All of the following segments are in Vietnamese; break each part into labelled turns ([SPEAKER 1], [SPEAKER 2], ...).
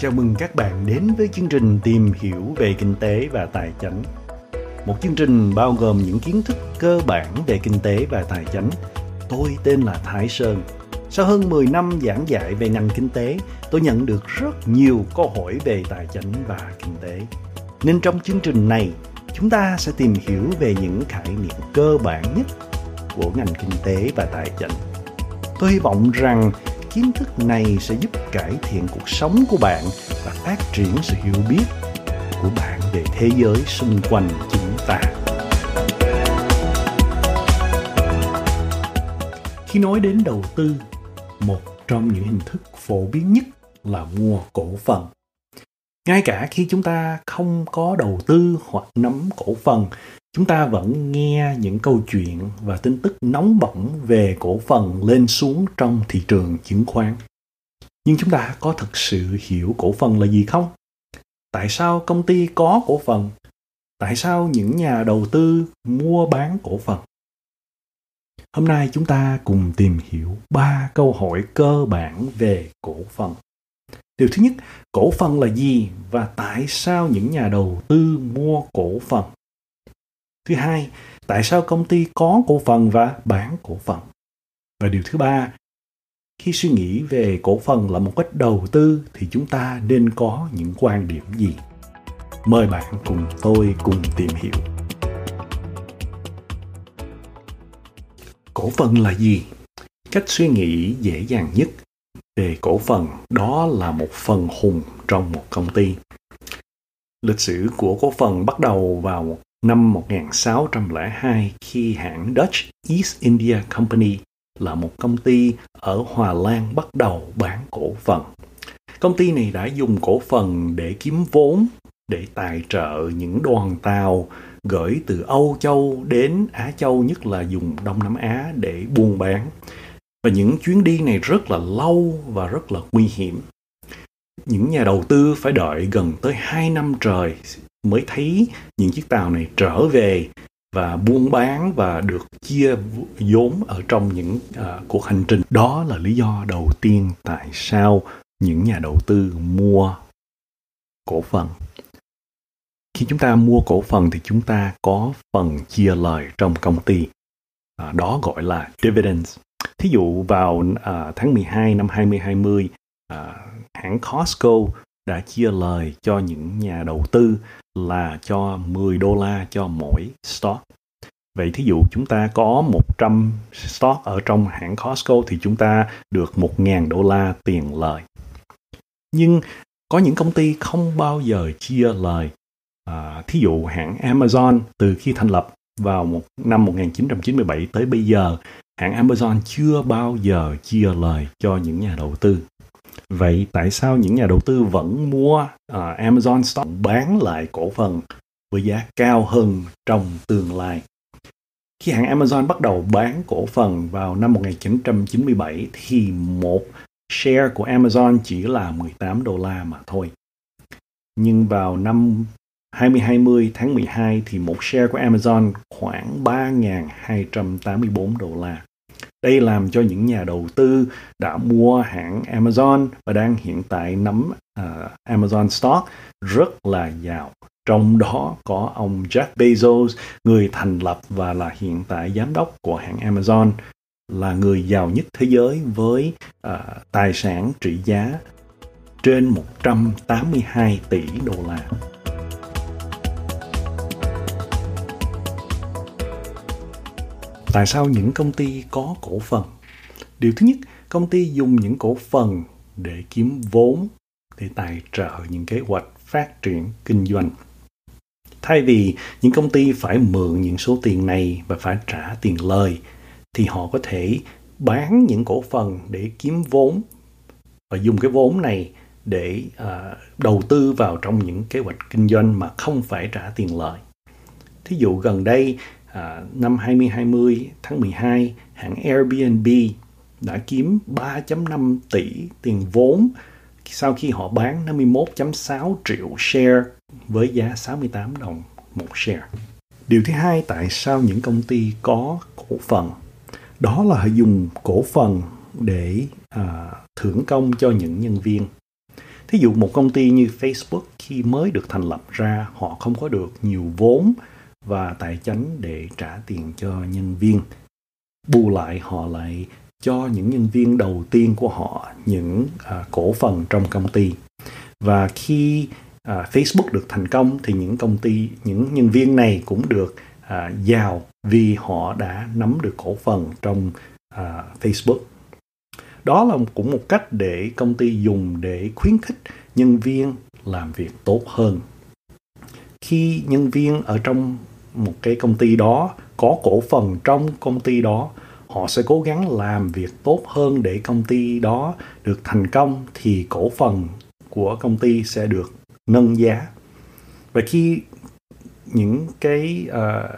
[SPEAKER 1] Chào mừng các bạn đến với chương trình tìm hiểu về kinh tế và tài chính. Một chương trình bao gồm những kiến thức cơ bản về kinh tế và tài chính. Tôi tên là Thái Sơn. Sau hơn 10 năm giảng dạy về ngành kinh tế, tôi nhận được rất nhiều câu hỏi về tài chính và kinh tế. Nên trong chương trình này, chúng ta sẽ tìm hiểu về những khái niệm cơ bản nhất của ngành kinh tế và tài chính. Tôi hy vọng rằng kiến thức này sẽ giúp cải thiện cuộc sống của bạn và phát triển sự hiểu biết của bạn về thế giới xung quanh chúng ta. Khi nói đến đầu tư, một trong những hình thức phổ biến nhất là mua cổ phần. Ngay cả khi chúng ta không có đầu tư hoặc nắm cổ phần chúng ta vẫn nghe những câu chuyện và tin tức nóng bỏng về cổ phần lên xuống trong thị trường chứng khoán. Nhưng chúng ta có thực sự hiểu cổ phần là gì không? Tại sao công ty có cổ phần? Tại sao những nhà đầu tư mua bán cổ phần? Hôm nay chúng ta cùng tìm hiểu ba câu hỏi cơ bản về cổ phần. Điều thứ nhất, cổ phần là gì và tại sao những nhà đầu tư mua cổ phần? Thứ hai, tại sao công ty có cổ phần và bán cổ phần? Và điều thứ ba, khi suy nghĩ về cổ phần là một cách đầu tư thì chúng ta nên có những quan điểm gì? Mời bạn cùng tôi cùng tìm hiểu. Cổ phần là gì? Cách suy nghĩ dễ dàng nhất về cổ phần đó là một phần hùng trong một công ty. Lịch sử của cổ phần bắt đầu vào Năm 1602 khi hãng Dutch East India Company là một công ty ở Hòa Lan bắt đầu bán cổ phần. Công ty này đã dùng cổ phần để kiếm vốn, để tài trợ những đoàn tàu gửi từ Âu Châu đến Á Châu, nhất là dùng Đông Nam Á để buôn bán. Và những chuyến đi này rất là lâu và rất là nguy hiểm. Những nhà đầu tư phải đợi gần tới 2 năm trời mới thấy những chiếc tàu này trở về và buôn bán và được chia vốn ở trong những uh, cuộc hành trình. Đó là lý do đầu tiên tại sao những nhà đầu tư mua cổ phần. Khi chúng ta mua cổ phần thì chúng ta có phần chia lời trong công ty. À, đó gọi là dividends. Thí dụ vào à, tháng 12 năm 2020 à, hãng Costco đã chia lời cho những nhà đầu tư là cho 10 đô la cho mỗi stock. Vậy thí dụ chúng ta có 100 stock ở trong hãng Costco thì chúng ta được 1.000 đô la tiền lời. Nhưng có những công ty không bao giờ chia lời. À, thí dụ hãng Amazon từ khi thành lập vào một năm 1997 tới bây giờ, hãng Amazon chưa bao giờ chia lời cho những nhà đầu tư. Vậy tại sao những nhà đầu tư vẫn mua uh, Amazon stock bán lại cổ phần với giá cao hơn trong tương lai? Khi hãng Amazon bắt đầu bán cổ phần vào năm 1997 thì một share của Amazon chỉ là 18 đô la mà thôi. Nhưng vào năm 2020 tháng 12 thì một share của Amazon khoảng 3.284 đô la. Đây làm cho những nhà đầu tư đã mua hãng Amazon và đang hiện tại nắm uh, Amazon stock rất là giàu. Trong đó có ông Jeff Bezos, người thành lập và là hiện tại giám đốc của hãng Amazon, là người giàu nhất thế giới với uh, tài sản trị giá trên 182 tỷ đô la. Tại sao những công ty có cổ phần điều thứ nhất công ty dùng những cổ phần để kiếm vốn để tài trợ những kế hoạch phát triển kinh doanh thay vì những công ty phải mượn những số tiền này và phải trả tiền lời thì họ có thể bán những cổ phần để kiếm vốn và dùng cái vốn này để uh, đầu tư vào trong những kế hoạch kinh doanh mà không phải trả tiền lời. Thí dụ gần đây à, năm 2020 tháng 12 hãng Airbnb đã kiếm 3.5 tỷ tiền vốn sau khi họ bán 51.6 triệu share với giá 68 đồng một share. Điều thứ hai tại sao những công ty có cổ phần đó là họ dùng cổ phần để à, thưởng công cho những nhân viên. thí dụ một công ty như Facebook khi mới được thành lập ra họ không có được nhiều vốn và tài chánh để trả tiền cho nhân viên. Bù lại họ lại cho những nhân viên đầu tiên của họ những à, cổ phần trong công ty. Và khi à, Facebook được thành công thì những công ty những nhân viên này cũng được à, giàu vì họ đã nắm được cổ phần trong à, Facebook. Đó là cũng một cách để công ty dùng để khuyến khích nhân viên làm việc tốt hơn khi nhân viên ở trong một cái công ty đó có cổ phần trong công ty đó họ sẽ cố gắng làm việc tốt hơn để công ty đó được thành công thì cổ phần của công ty sẽ được nâng giá. Và khi những cái uh,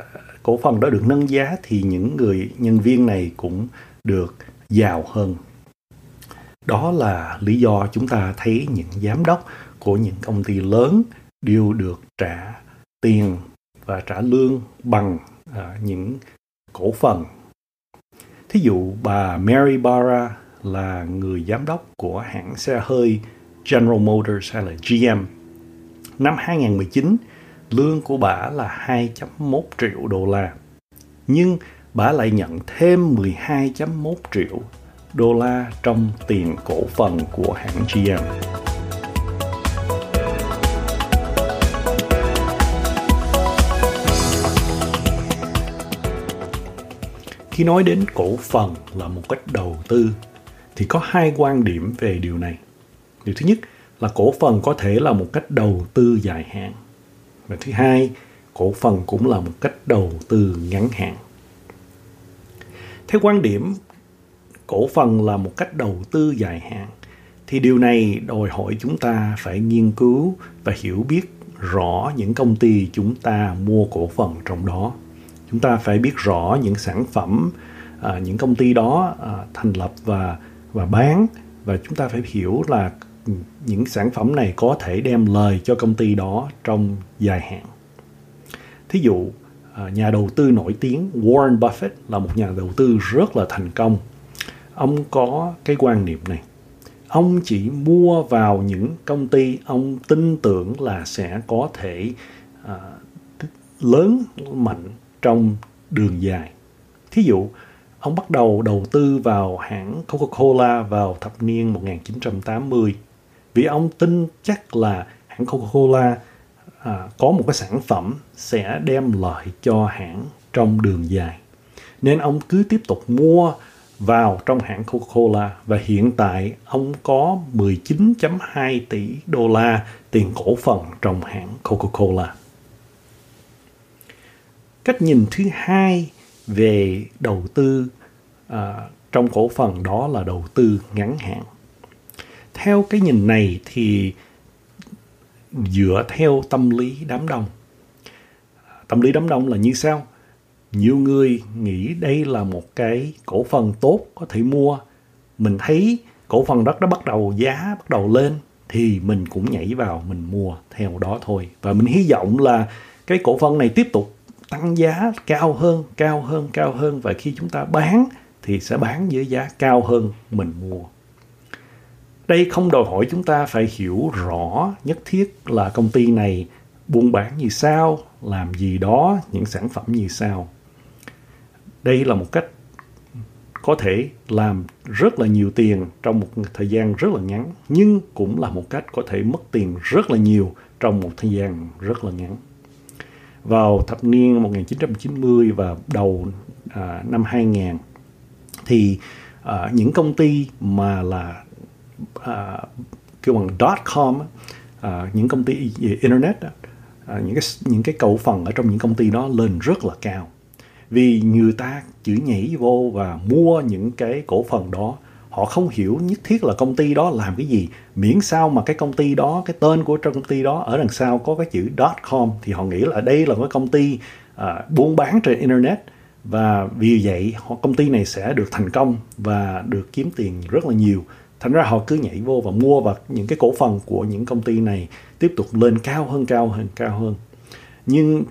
[SPEAKER 1] cổ phần đó được nâng giá thì những người nhân viên này cũng được giàu hơn. Đó là lý do chúng ta thấy những giám đốc của những công ty lớn đều được trả tiền và trả lương bằng à, những cổ phần thí dụ bà Mary Barra là người giám đốc của hãng xe hơi General Motors hay là GM năm 2019 lương của bà là 2.1 triệu đô la. Nhưng bà lại nhận thêm 12.1 triệu đô la trong tiền cổ phần của hãng GM. Khi nói đến cổ phần là một cách đầu tư, thì có hai quan điểm về điều này. Điều thứ nhất là cổ phần có thể là một cách đầu tư dài hạn. Và thứ hai, cổ phần cũng là một cách đầu tư ngắn hạn. Theo quan điểm, cổ phần là một cách đầu tư dài hạn, thì điều này đòi hỏi chúng ta phải nghiên cứu và hiểu biết rõ những công ty chúng ta mua cổ phần trong đó chúng ta phải biết rõ những sản phẩm à, những công ty đó à, thành lập và và bán và chúng ta phải hiểu là những sản phẩm này có thể đem lời cho công ty đó trong dài hạn. Thí dụ, à, nhà đầu tư nổi tiếng Warren Buffett là một nhà đầu tư rất là thành công. Ông có cái quan niệm này. Ông chỉ mua vào những công ty ông tin tưởng là sẽ có thể à, lớn mạnh trong đường dài. Thí dụ, ông bắt đầu đầu tư vào hãng Coca-Cola vào thập niên 1980 vì ông tin chắc là hãng Coca-Cola à, có một cái sản phẩm sẽ đem lợi cho hãng trong đường dài. Nên ông cứ tiếp tục mua vào trong hãng Coca-Cola và hiện tại ông có 19.2 tỷ đô la tiền cổ phần trong hãng Coca-Cola. Cách nhìn thứ hai về đầu tư uh, trong cổ phần đó là đầu tư ngắn hạn. Theo cái nhìn này thì dựa theo tâm lý đám đông. Tâm lý đám đông là như sau. Nhiều người nghĩ đây là một cái cổ phần tốt có thể mua. Mình thấy cổ phần đất đó bắt đầu giá bắt đầu lên thì mình cũng nhảy vào mình mua theo đó thôi. Và mình hy vọng là cái cổ phần này tiếp tục tăng giá cao hơn cao hơn cao hơn và khi chúng ta bán thì sẽ bán với giá cao hơn mình mua đây không đòi hỏi chúng ta phải hiểu rõ nhất thiết là công ty này buôn bán như sao, làm gì đó, những sản phẩm như sao. Đây là một cách có thể làm rất là nhiều tiền trong một thời gian rất là ngắn, nhưng cũng là một cách có thể mất tiền rất là nhiều trong một thời gian rất là ngắn. Vào thập niên 1990 và đầu à, năm 2000 thì à, những công ty mà là à, kêu bằng dot com à, những công ty về internet à, những cái những cái cổ phần ở trong những công ty đó lên rất là cao. Vì người ta chỉ nhảy vô và mua những cái cổ phần đó họ không hiểu nhất thiết là công ty đó làm cái gì. Miễn sao mà cái công ty đó cái tên của trong công ty đó ở đằng sau có cái chữ. com thì họ nghĩ là đây là cái công ty à, buôn bán trên internet. Và vì vậy họ công ty này sẽ được thành công và được kiếm tiền rất là nhiều. Thành ra họ cứ nhảy vô và mua và những cái cổ phần của những công ty này tiếp tục lên cao hơn cao hơn cao hơn. Nhưng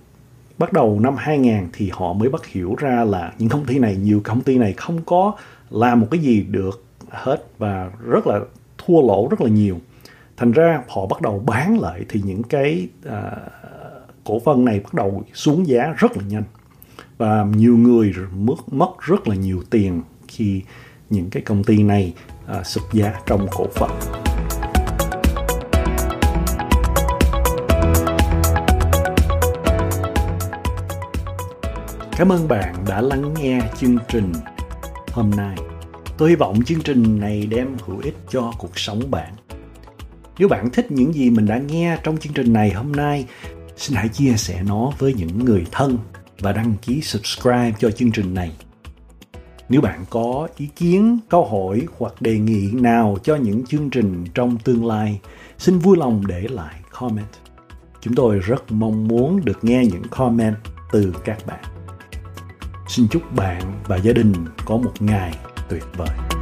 [SPEAKER 1] bắt đầu năm 2000 thì họ mới bắt hiểu ra là những công ty này nhiều công ty này không có làm một cái gì được hết và rất là thua lỗ rất là nhiều thành ra họ bắt đầu bán lại thì những cái à, cổ phần này bắt đầu xuống giá rất là nhanh và nhiều người mất mất rất là nhiều tiền khi những cái công ty này à, sụp giá trong cổ phần. Cảm ơn bạn đã lắng nghe chương trình hôm nay. Tôi hy vọng chương trình này đem hữu ích cho cuộc sống bạn. Nếu bạn thích những gì mình đã nghe trong chương trình này hôm nay, xin hãy chia sẻ nó với những người thân và đăng ký subscribe cho chương trình này. Nếu bạn có ý kiến, câu hỏi hoặc đề nghị nào cho những chương trình trong tương lai, xin vui lòng để lại comment. Chúng tôi rất mong muốn được nghe những comment từ các bạn. Xin chúc bạn và gia đình có một ngày Bye.